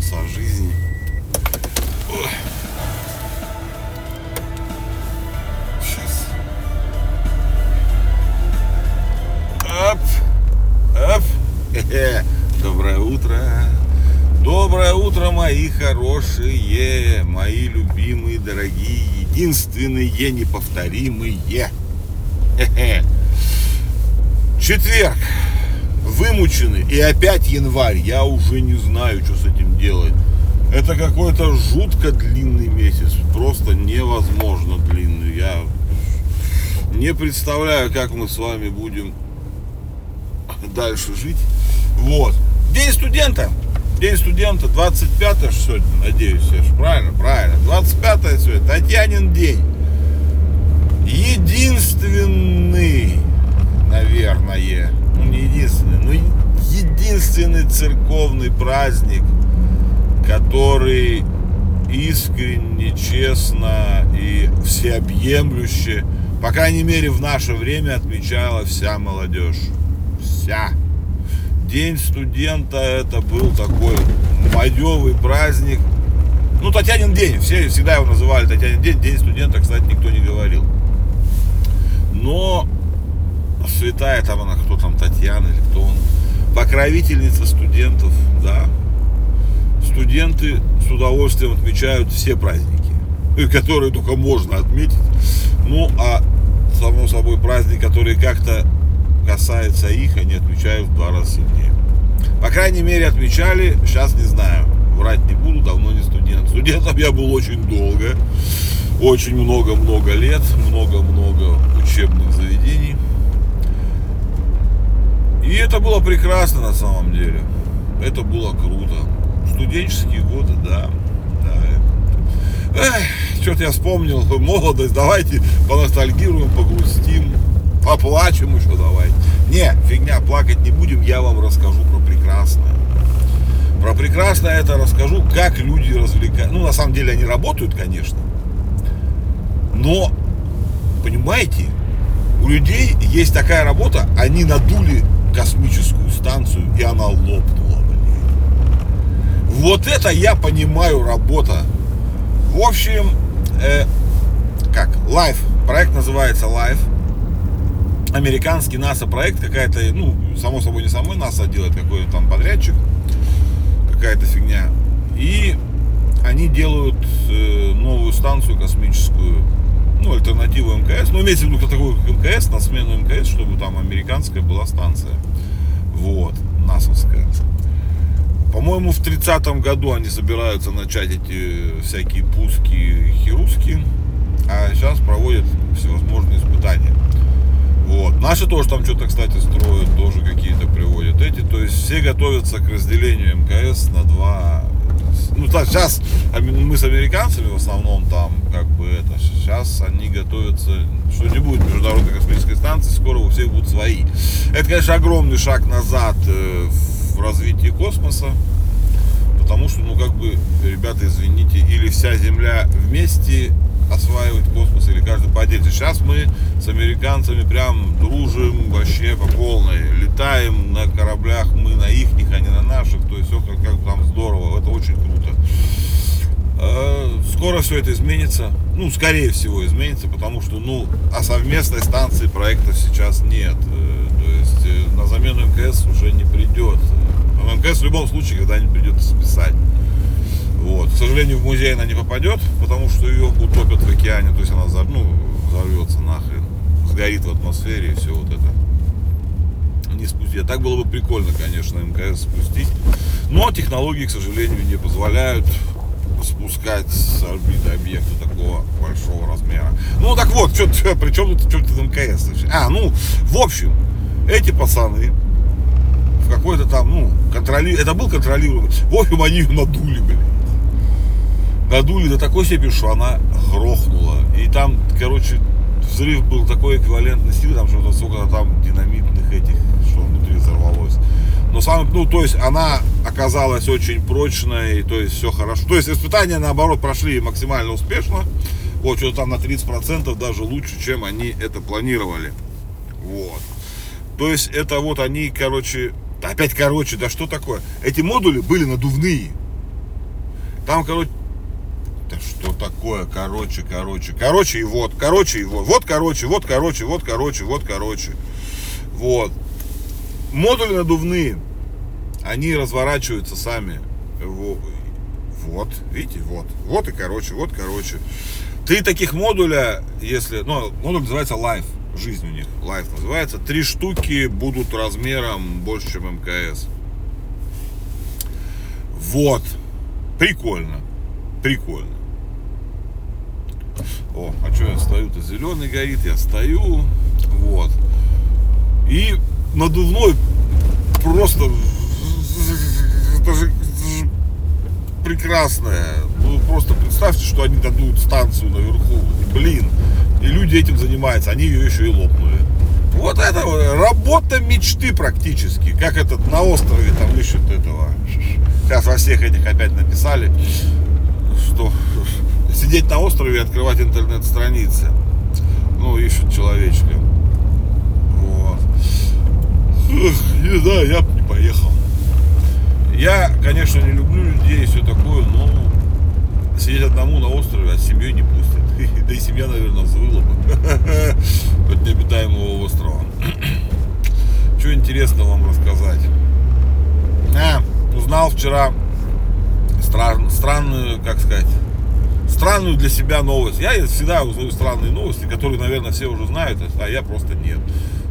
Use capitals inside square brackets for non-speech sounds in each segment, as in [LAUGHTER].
задумался о жизни. Сейчас. Оп, оп. Хе-хе. Доброе утро. Доброе утро, мои хорошие, мои любимые, дорогие, единственные, неповторимые. Хе-хе. Четверг. Вымучены. И опять январь. Я уже не знаю, что с этим делать. Это какой-то жутко длинный месяц. Просто невозможно длинный. Я не представляю, как мы с вами будем дальше жить. Вот. День студента. День студента 25 сегодня, надеюсь, я же правильно, правильно. 25 сегодня, Татьянин день. Единственный, наверное, ну не единственный, но единственный церковный праздник, который искренне, честно и всеобъемлюще, по крайней мере в наше время отмечала вся молодежь. Вся. День студента это был такой майовый праздник. Ну, Татьянин день, все всегда его называли Татьянин день, день студента, кстати, никто не говорил. Но святая там она, кто там, Татьяна или кто он, покровительница студентов, да. Студенты с удовольствием отмечают все праздники, [LAUGHS] которые только можно отметить. Ну, а само собой праздник, который как-то касается их, они отмечают в два раза сильнее. По крайней мере, отмечали, сейчас не знаю, врать не буду, давно не студент. Студентом я был очень долго, очень много-много лет, много-много учебных заведений. И это было прекрасно на самом деле. Это было круто. Студенческие годы, да. да. Эх, что-то я вспомнил, [LAUGHS] молодость, давайте поностальгируем, погрустим поплачем еще давай. Не, фигня, плакать не будем, я вам расскажу про прекрасное. Про прекрасное это расскажу, как люди развлекают. Ну, на самом деле они работают, конечно. Но, понимаете, у людей есть такая работа, они надули космическую станцию, и она лопнула, блин. Вот это я понимаю работа. В общем, э, как, Life, проект называется Life американский НАСА проект какая-то, ну, само собой не самой НАСА делает, какой-то там подрядчик, какая-то фигня. И они делают э, новую станцию космическую, ну, альтернативу МКС. Ну, имеется в виду такую МКС, на смену МКС, чтобы там американская была станция. Вот, НАСАвская. По-моему, в 30-м году они собираются начать эти всякие пуски хируски, а сейчас проводят всевозможные испытания. Вот. Наши тоже там что-то, кстати, строят, тоже какие-то приводят эти. То есть все готовятся к разделению МКС на два. Ну, так, сейчас мы с американцами в основном там, как бы это, сейчас они готовятся, что не будет международной космической станции, скоро у всех будут свои. Это, конечно, огромный шаг назад э, в развитии космоса, потому что, ну, как бы, ребята, извините, или вся Земля вместе, осваивать космос или каждый по отдельности. Сейчас мы с американцами прям дружим вообще по полной. Летаем на кораблях, мы на их, а не на наших. То есть все как, как там здорово. Это очень круто. А, скоро все это изменится. Ну, скорее всего, изменится, потому что, ну, а совместной станции проектов сейчас нет. Э, то есть э, на замену МКС уже не придет. МКС в любом случае когда-нибудь придется списать. Вот. К сожалению, в музей она не попадет, потому что ее утопят в океане, то есть она ну, взорвется нахрен, сгорит в атмосфере и все вот это. Не спустить. А так было бы прикольно, конечно, МКС спустить. Но технологии, к сожалению, не позволяют спускать с орбиты объекта такого большого размера. Ну так вот, что, при чем тут, что тут МКС? А, ну, в общем, эти пацаны в какой-то там, ну, контроли... это был контролируемый. В общем, они ее надули, блин надули до такой степени, что она грохнула. И там, короче, взрыв был такой эквивалентной силы, там что-то сколько там динамитных этих, что внутри взорвалось. Но сам, ну, то есть она оказалась очень прочной, то есть все хорошо. То есть испытания, наоборот, прошли максимально успешно. Вот, что-то там на 30% даже лучше, чем они это планировали. Вот. То есть это вот они, короче, Опять короче, да что такое? Эти модули были надувные. Там, короче, да что такое, короче, короче, короче и вот, короче и вот, вот, короче, вот, короче, вот, короче, вот, короче, вот. Модули надувные, они разворачиваются сами. Вот, видите, вот, вот и короче, вот, короче. Три таких модуля, если, ну, модуль называется Life, жизнь у них, Life называется. Три штуки будут размером больше, чем МКС. Вот, прикольно, прикольно. О, а что я стою-то? Зеленый горит, я стою. Вот. И надувной просто это же, прекрасное. Ну, просто представьте, что они дадут станцию наверху. Блин. И люди этим занимаются. Они ее еще и лопнули. Вот это работа мечты практически. Как этот на острове там ищут этого. Сейчас во всех этих опять написали, что сидеть на острове и открывать интернет-страницы. Ну, ищут человечка. Вот. Не знаю, я бы не поехал. Я, конечно, не люблю людей и все такое, но сидеть одному на острове, а с семьей не пустят. [LAUGHS] Да и семья, наверное, взвыла бы [LAUGHS] от необитаемого острова. [CLEARS THROAT] Что интересно вам рассказать? А, узнал вчера стран, странную, как сказать, странную для себя новость. Я всегда узнаю странные новости, которые, наверное, все уже знают, а я просто нет.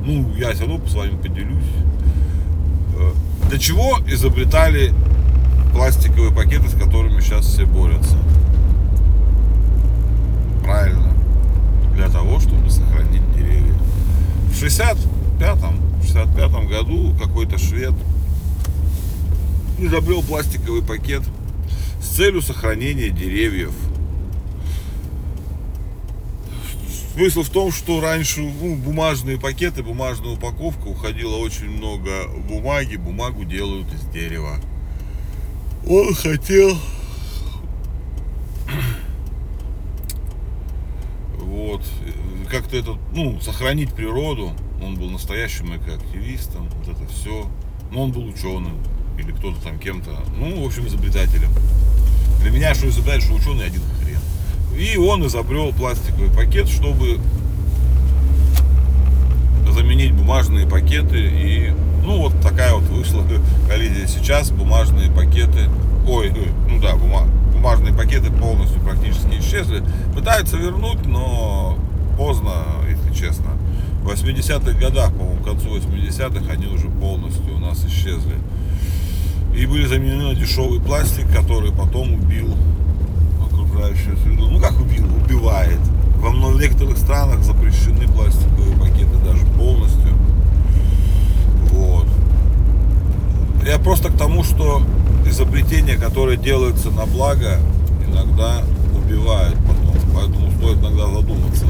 Ну, я все равно с вами поделюсь. Э, для чего изобретали пластиковые пакеты, с которыми сейчас все борются? Правильно. Для того, чтобы сохранить деревья. В 65-м, 65 году какой-то швед изобрел пластиковый пакет с целью сохранения деревьев – Смысл в том, что раньше ну, бумажные пакеты, бумажная упаковка, уходило очень много бумаги, бумагу делают из дерева. Он хотел вот как-то это, ну, сохранить природу. Он был настоящим экоактивистом, вот это все. Но он был ученым или кто-то там кем-то, ну, в общем, изобретателем. Для меня, что изобретатель, что ученый один. И он изобрел пластиковый пакет, чтобы заменить бумажные пакеты. И ну вот такая вот вышла [LAUGHS] коллизия. Сейчас бумажные пакеты, ой, ну да, бумажные пакеты полностью практически исчезли. Пытаются вернуть, но поздно, если честно. В 80-х годах, по-моему, к концу 80-х они уже полностью у нас исчезли. И были заменены на дешевый пластик, который потом убил окружающую среду. Ну как убил? Убивает. Во многих некоторых странах запрещены пластиковые пакеты даже полностью. Вот. Я просто к тому, что изобретения, которые делаются на благо, иногда убивают потом. Поэтому стоит иногда задуматься.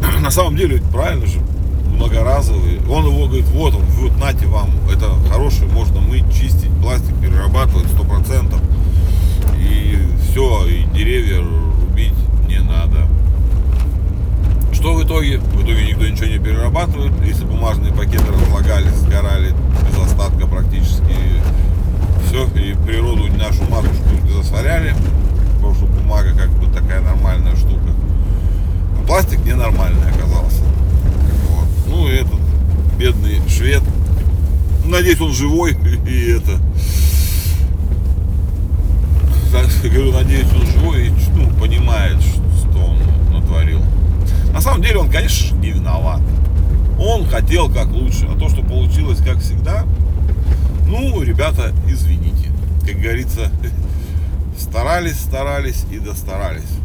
[CLEARS THROAT] На самом деле, правильно же, многоразовый. Он его говорит, вот он, вот нате вам, это хороший, можно мыть, чистить, пластик перерабатывать сто процентов и все, и деревья рубить не надо. Что в итоге? В итоге никто ничего не перерабатывает. Если бумажные пакеты разлагались, сгорали без остатка практически, все, и природу нашу матушку засоряли, потому что бумага как бы такая нормальная штука. А пластик ненормальный оказался. Вот. Ну и этот бедный швед, надеюсь он живой [LAUGHS] и это говорю, надеюсь, он живой и ну, понимает, что он натворил. На самом деле он, конечно, не виноват. Он хотел как лучше. А то, что получилось как всегда, ну, ребята, извините. Как говорится, [LAUGHS] старались, старались и достарались.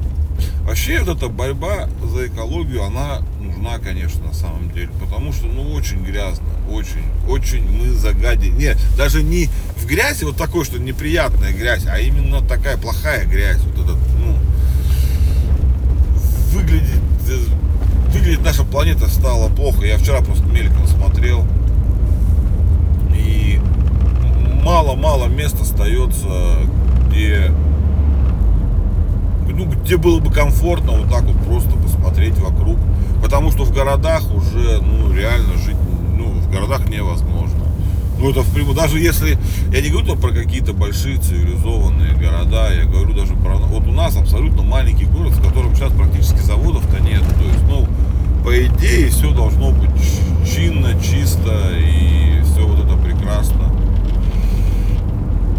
Вообще вот эта борьба за экологию, она нужна, конечно, на самом деле. Потому что, ну, очень грязно. Очень, очень мы загадили. Нет, даже не в грязи вот такой, что неприятная грязь, а именно такая плохая грязь. Вот этот, ну, выглядит, выглядит наша планета стала плохо. Я вчера просто мельком смотрел. И мало-мало мест остается, где ну, где было бы комфортно вот так вот просто посмотреть вокруг. Потому что в городах уже, ну, реально жить, ну, в городах невозможно. Ну это в прямом, даже если, я не говорю про какие-то большие цивилизованные города, я говорю даже про, вот у нас абсолютно маленький город, в котором сейчас практически заводов-то нет. То есть, ну, по идее, все должно быть чинно, чисто и все вот это прекрасно.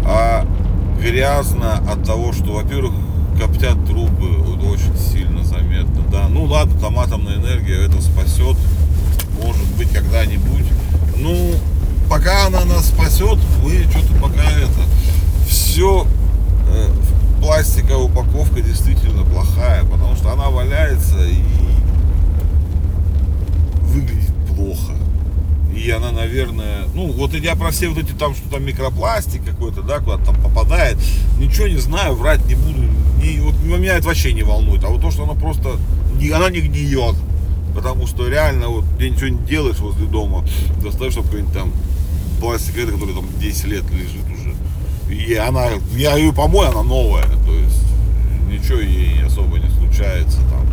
А грязно от того, что, во-первых, коптят трубы очень сильно заметно, да. Ну ладно, там атомная энергия это спасет, может быть, когда-нибудь. Ну, пока она нас спасет, мы что-то пока это все э, пластиковая упаковка действительно плохая, потому что она валяется и выглядит плохо. И она, наверное, ну, вот я про все вот эти там, что там микропластик какой-то, да, куда-то там попадает, ничего не знаю, врать не буду. Не, вот меня это вообще не волнует. А вот то, что она просто, не, она не гниет. Потому что реально, вот, ты ничего не делаешь возле дома, достаточно какой-нибудь там пластик, который там 10 лет лежит уже. И она, я ее помою, она новая. То есть ничего ей особо не случается там.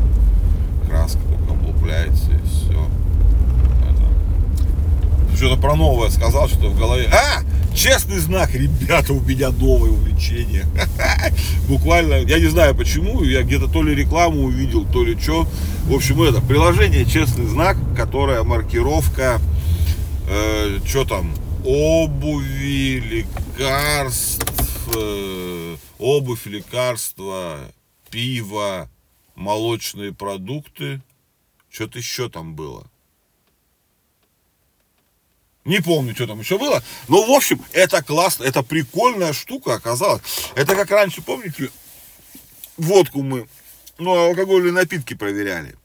Краска только облупляется и. Что-то про новое сказал, что-то в голове. А! Честный знак, ребята, у меня новое увлечение. [LAUGHS] Буквально, я не знаю почему, я где-то то ли рекламу увидел, то ли что. В общем, это приложение Честный знак, которая маркировка, э, что там, обуви, лекарств, э, обувь, лекарства, пиво, молочные продукты. Что-то еще там было. Не помню, что там еще было. Но, в общем, это классно, это прикольная штука оказалась. Это как раньше, помните, водку мы, ну, алкогольные напитки проверяли.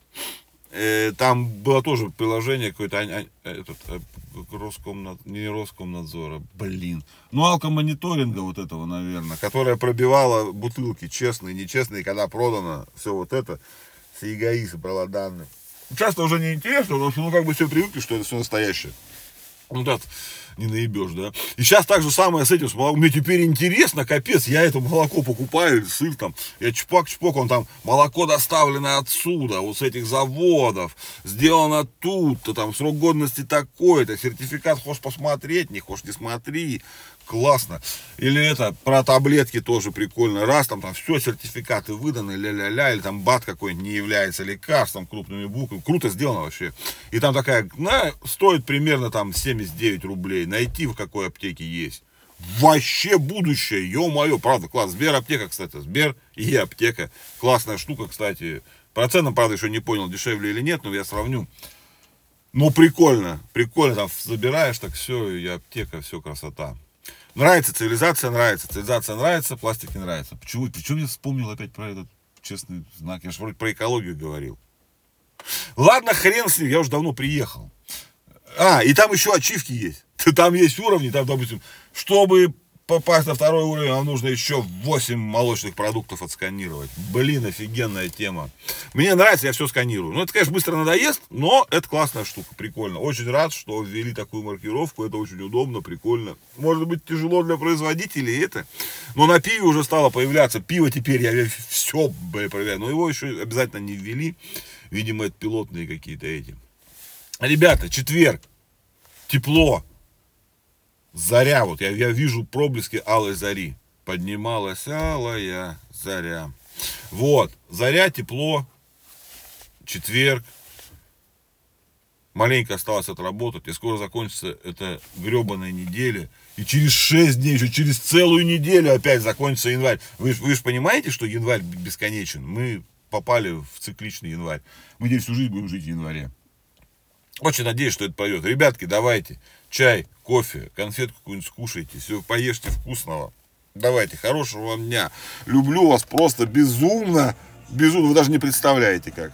Э, там было тоже приложение какое-то, а, а, этот, э, Роскомнад, не Роскомнадзора, блин. Ну, алкомониторинга вот этого, наверное, которая пробивала бутылки честные, нечестные, когда продано все вот это, все эгоисты брала данные. Часто уже не интересно, потому что, ну, как бы все привыкли, что это все настоящее. Ну да, не наебешь, да. И сейчас так же самое с этим, с молоком. Мне теперь интересно, капец, я это молоко покупаю, или сыр там, я чпак-чпок, он там, молоко доставлено отсюда, вот с этих заводов, сделано тут-то, там, срок годности такой-то, сертификат хочешь посмотреть, не хочешь не смотри, классно. Или это, про таблетки тоже прикольно. Раз, там, там все, сертификаты выданы, ля-ля-ля, или там бат какой-нибудь не является лекарством крупными буквами. Круто сделано вообще. И там такая, на, стоит примерно там 79 рублей. Найти в какой аптеке есть. Вообще будущее, ё-моё, правда, класс. Сбер аптека, кстати, Сбер и аптека. Классная штука, кстати. По ценам, правда, еще не понял, дешевле или нет, но я сравню. Ну, прикольно, прикольно, там забираешь, так все, и аптека, все, красота. Нравится цивилизация, нравится. Цивилизация нравится, пластик не нравится. Почему? Почему я вспомнил опять про этот честный знак? Я же вроде про экологию говорил. Ладно, хрен с ним, я уже давно приехал. А, и там еще ачивки есть. [LAUGHS] Там есть уровни, там, допустим, чтобы попасть на второй уровень, вам нужно еще 8 молочных продуктов отсканировать. Блин, офигенная тема. Мне нравится, я все сканирую. Ну, это, конечно, быстро надоест, но это классная штука, прикольно. Очень рад, что ввели такую маркировку, это очень удобно, прикольно. Может быть, тяжело для производителей это, но на пиве уже стало появляться. Пиво теперь я все проверяю, но его еще обязательно не ввели. Видимо, это пилотные какие-то эти. Ребята, четверг, тепло, заря, вот я, я вижу проблески алой зари. Поднималась алая заря. Вот, заря, тепло, четверг. Маленько осталось отработать, и скоро закончится эта гребаная неделя. И через 6 дней, еще через целую неделю опять закончится январь. Вы, вы же понимаете, что январь бесконечен? Мы попали в цикличный январь. Мы здесь всю жизнь будем жить в январе. Очень надеюсь, что это пойдет. Ребятки, давайте чай, кофе, конфетку какую-нибудь скушайте, все, поешьте вкусного. Давайте, хорошего вам дня. Люблю вас просто безумно, безумно, вы даже не представляете как.